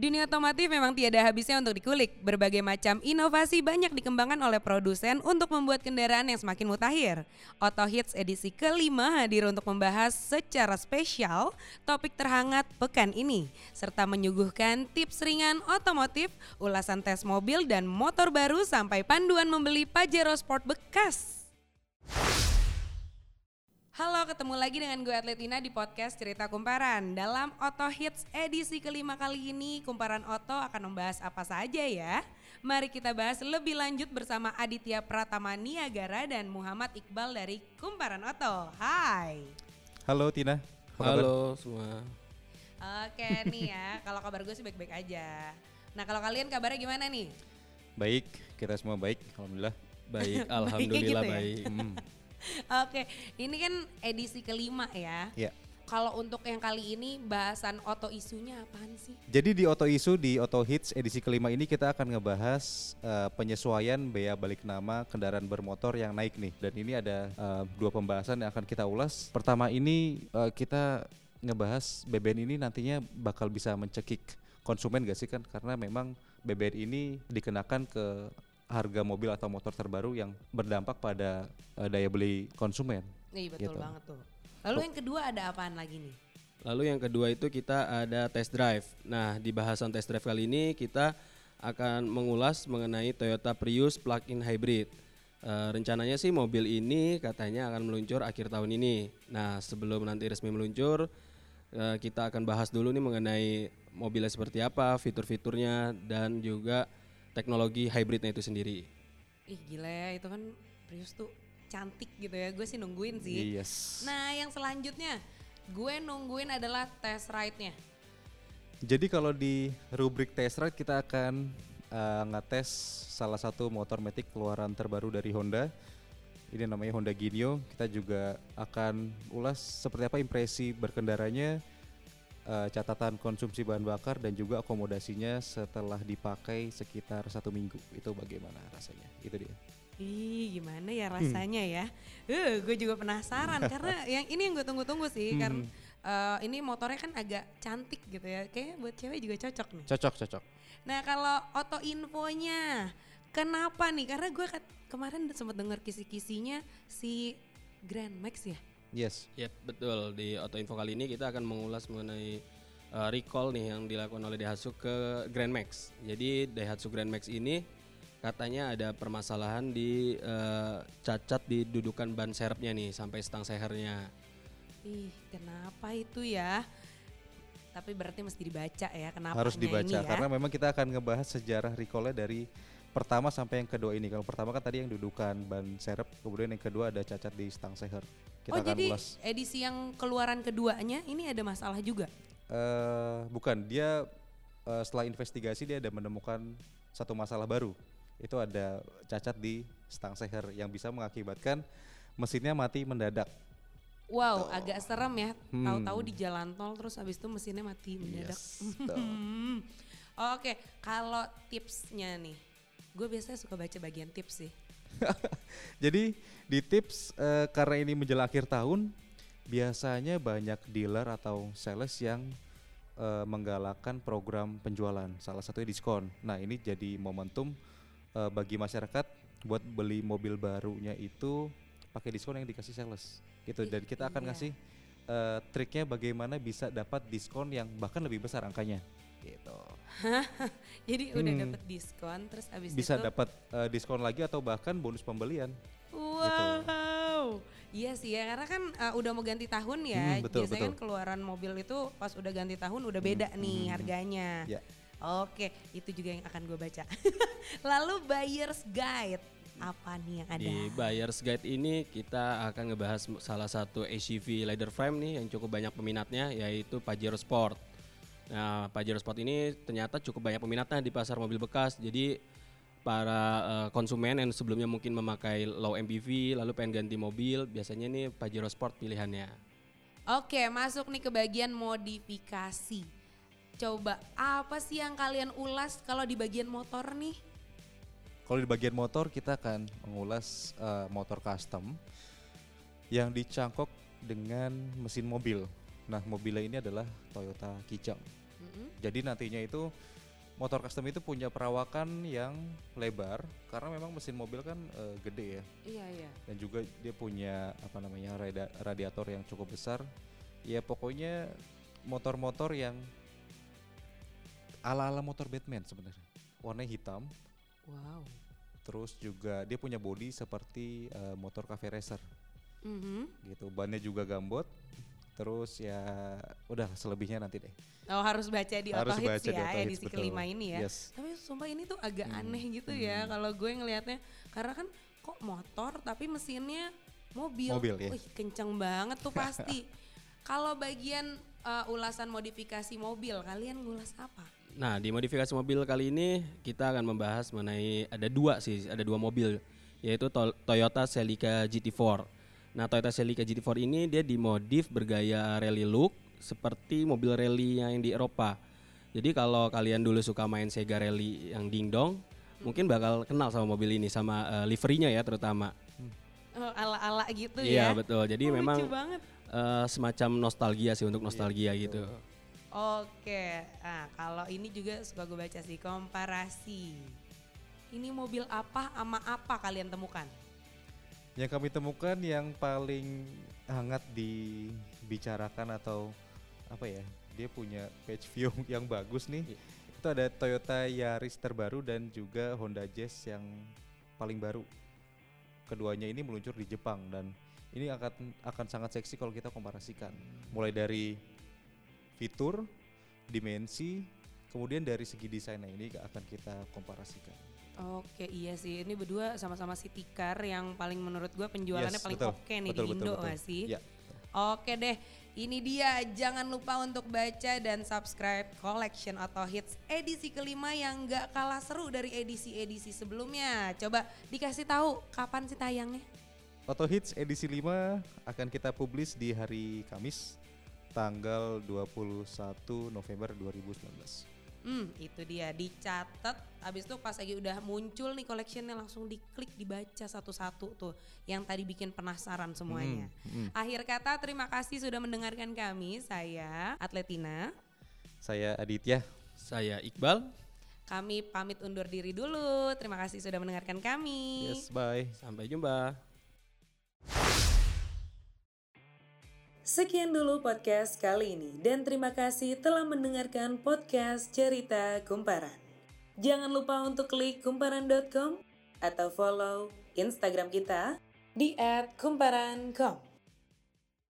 Dunia otomotif memang tiada habisnya untuk dikulik. Berbagai macam inovasi banyak dikembangkan oleh produsen untuk membuat kendaraan yang semakin mutakhir. Auto Hits edisi kelima hadir untuk membahas secara spesial topik terhangat pekan ini. Serta menyuguhkan tips ringan otomotif, ulasan tes mobil dan motor baru sampai panduan membeli Pajero Sport bekas. Halo, ketemu lagi dengan gue Atletina di podcast Cerita Kumparan. Dalam Oto Hits edisi kelima kali ini, Kumparan Oto akan membahas apa saja ya? Mari kita bahas lebih lanjut bersama Aditya Pratama Niagara dan Muhammad Iqbal dari Kumparan Oto. Hai. Halo Tina. apa kabar? Halo semua. Oke nih ya, kalau kabar gue sih baik-baik aja. Nah kalau kalian kabarnya gimana nih? Baik, kita semua baik, alhamdulillah. Baik, alhamdulillah gitu ya? baik. Hmm, Oke, ini kan edisi kelima ya. ya. Kalau untuk yang kali ini bahasan oto isunya apaan sih? Jadi di Auto Isu di Auto Hits edisi kelima ini kita akan ngebahas eh, penyesuaian bea balik nama kendaraan bermotor yang naik nih. Dan ini ada eh, dua pembahasan yang akan kita ulas. Pertama ini eh, kita ngebahas BBN ini nantinya bakal bisa mencekik konsumen gak sih kan? Karena memang BBN ini dikenakan ke harga mobil atau motor terbaru yang berdampak pada eh, daya beli konsumen. Nih betul Gitu. banget tuh. Lalu yang kedua ada apaan lagi nih? Lalu yang kedua itu kita ada test drive. Nah, di bahasan test drive kali ini kita akan mengulas mengenai Toyota Prius plug-in hybrid. Eh, rencananya sih mobil ini katanya akan meluncur akhir tahun ini. Nah, sebelum nanti resmi meluncur, eh, kita akan bahas dulu nih mengenai mobilnya seperti apa, fitur-fiturnya dan juga teknologi hybridnya itu sendiri. Ih gila ya itu kan Prius tuh cantik gitu ya. Gue sih nungguin sih. Yes. Nah yang selanjutnya gue nungguin adalah test ride-nya. Jadi kalau di rubrik test ride kita akan uh, ngetes salah satu motor metik keluaran terbaru dari Honda. Ini namanya Honda Genio. Kita juga akan ulas seperti apa impresi berkendaranya, uh, catatan konsumsi bahan bakar dan juga akomodasinya setelah dipakai sekitar satu minggu. Itu bagaimana rasanya? Itu dia. Ih gimana ya rasanya ya. Eh gue juga penasaran karena yang ini yang gue tunggu-tunggu sih. Karena eh, ini motornya kan agak cantik gitu ya. Kayaknya buat cewek juga cocok nih. Cocok, cocok. Nah kalau auto infonya, kenapa nih? Karena gue kemarin sempat dengar kisi-kisinya si Grand Max ya. Yes. Yap, betul. Di Auto Info kali ini kita akan mengulas mengenai uh, recall nih yang dilakukan oleh Daihatsu ke Grand Max. Jadi Daihatsu Grand Max ini katanya ada permasalahan di uh, cacat di dudukan ban serepnya nih sampai stang sehernya. Ih kenapa itu ya? Tapi berarti mesti dibaca ya kenapa harus dibaca ini ya. karena memang kita akan ngebahas sejarah recallnya dari pertama sampai yang kedua ini. Kalau pertama kan tadi yang dudukan ban serep, kemudian yang kedua ada cacat di stang seher. Kita oh akan jadi ulas. edisi yang keluaran keduanya ini ada masalah juga? Eh, bukan, dia eh, setelah investigasi dia ada menemukan satu masalah baru. Itu ada cacat di stang seher yang bisa mengakibatkan mesinnya mati mendadak. Wow agak serem ya. Hmm. Tahu-tahu di jalan tol terus habis itu mesinnya mati mendadak. Yes. Oke kalau tipsnya nih, gue biasanya suka baca bagian tips sih. Jadi di tips eh, karena ini menjelang akhir tahun, biasanya banyak dealer atau sales yang eh, menggalakkan program penjualan, salah satunya diskon. Nah ini jadi momentum eh, bagi masyarakat buat beli mobil barunya itu pakai diskon yang dikasih sales, gitu. Dan kita akan iya. ngasih eh, triknya bagaimana bisa dapat diskon yang bahkan lebih besar angkanya, gitu. Jadi udah Hmm. dapet diskon terus habis Bisa itu dapat eh, diskon lagi atau bahkan bonus pembelian. Wow. Iya sih ya karena kan uh, udah mau ganti tahun ya. Hmm, betul, Biasanya kan betul. keluaran mobil itu pas udah ganti tahun udah beda nih hmm, harganya. Ya. Oke, itu juga yang akan gue baca. Lalu buyer's guide apa nih yang ada? Di Buyer's Guide ini kita akan ngebahas salah satu SUV leather frame nih yang cukup banyak peminatnya yaitu Pajero Sport. Nah, Pajero Sport ini ternyata cukup banyak peminatnya di pasar mobil bekas. Jadi para eh, konsumen yang sebelumnya mungkin memakai low MPV lalu pengen ganti mobil, biasanya nih Pajero Sport pilihannya. Oke, masuk nih ke bagian modifikasi. Coba apa sih yang kalian ulas kalau di bagian motor nih? Kalau di bagian motor kita akan mengulas eh, motor custom yang dicangkok dengan mesin mobil. Nah, mobilnya ini adalah Toyota Kijang. Mm-mm. Jadi nantinya itu motor custom itu punya perawakan yang lebar karena memang mesin mobil kan eh, gede ya Iya iya. dan juga dia punya apa namanya rada- radiator yang cukup besar. Ya pokoknya motor-motor yang ala-ala motor Batman sebenarnya. Warnanya hitam, Wow. terus juga dia punya bodi seperti eh, motor cafe racer Mhm. gitu. Bannya juga gambot. Terus ya udah selebihnya nanti deh. Oh harus baca di Harus Auto baca di ya Auto Hits, edisi betul. kelima ini ya. Yes. Tapi sumpah ini tuh agak Hmm, aneh gitu ya kalau gue ngelihatnya karena kan kok motor tapi mesinnya mobil. Mobil, ya. Wih, kenceng banget tuh pasti. kalau bagian uh, ulasan modifikasi mobil, kalian ngulas apa? Nah, di modifikasi mobil kali ini kita akan membahas mengenai ada dua sih, ada dua mobil yaitu To- Toyota Celica GT4. Nah, Toyota Celica GT4 ini dia dimodif bergaya rally look seperti mobil rally yang di Eropa. Jadi kalau kalian dulu suka main Sega Rally yang dingdong, mungkin bakal kenal sama mobil ini sama eh, liverynya ya terutama. Oh, ala-ala gitu Iya ya. betul. Jadi Oh, memang lucu banget. eh, semacam nostalgia sih untuk nostalgia gitu. Oke, nah kalau ini juga suka gue baca sih komparasi. Ini mobil apa sama apa kalian temukan? Yang kami temukan yang paling hangat dibicarakan atau apa ya? Dia punya page view yang bagus nih. Iya. Itu ada Toyota Yaris terbaru dan juga Honda Jazz yang paling baru. Keduanya ini meluncur di Jepang dan ini akan akan sangat seksi kalau kita komparasikan. Mulai dari fitur, dimensi, kemudian dari segi desainnya ini akan kita komparasikan. Oke iya sih ini berdua sama-sama city car yang paling menurut gue penjualannya Yes, paling betul. oke nih Betul, di betul, Indo betul. nggak sih? Ya. Oke deh, ini dia jangan lupa untuk baca dan subscribe Collection Auto Hits edisi kelima yang gak kalah seru dari edisi-edisi sebelumnya. Coba dikasih tahu kapan sih tayangnya? Auto Hits edisi 5 akan kita publish di hari Kamis tanggal 21 November 2019. Hmm, itu dia dicatat. Habis itu pas lagi udah muncul nih collectionnya langsung diklik dibaca satu-satu tuh yang tadi bikin penasaran semuanya. Hmm, hmm. Akhir kata terima kasih sudah mendengarkan kami. Saya Atletina. Saya Aditya. Saya Iqbal. Kami pamit undur diri dulu. Terima kasih sudah mendengarkan kami. Yes, bye. Sampai jumpa. Sekian dulu podcast kali ini dan terima kasih telah mendengarkan podcast Cerita Kumparan. Jangan lupa untuk klik kumparan.com atau follow Instagram kita di @kumparan.com.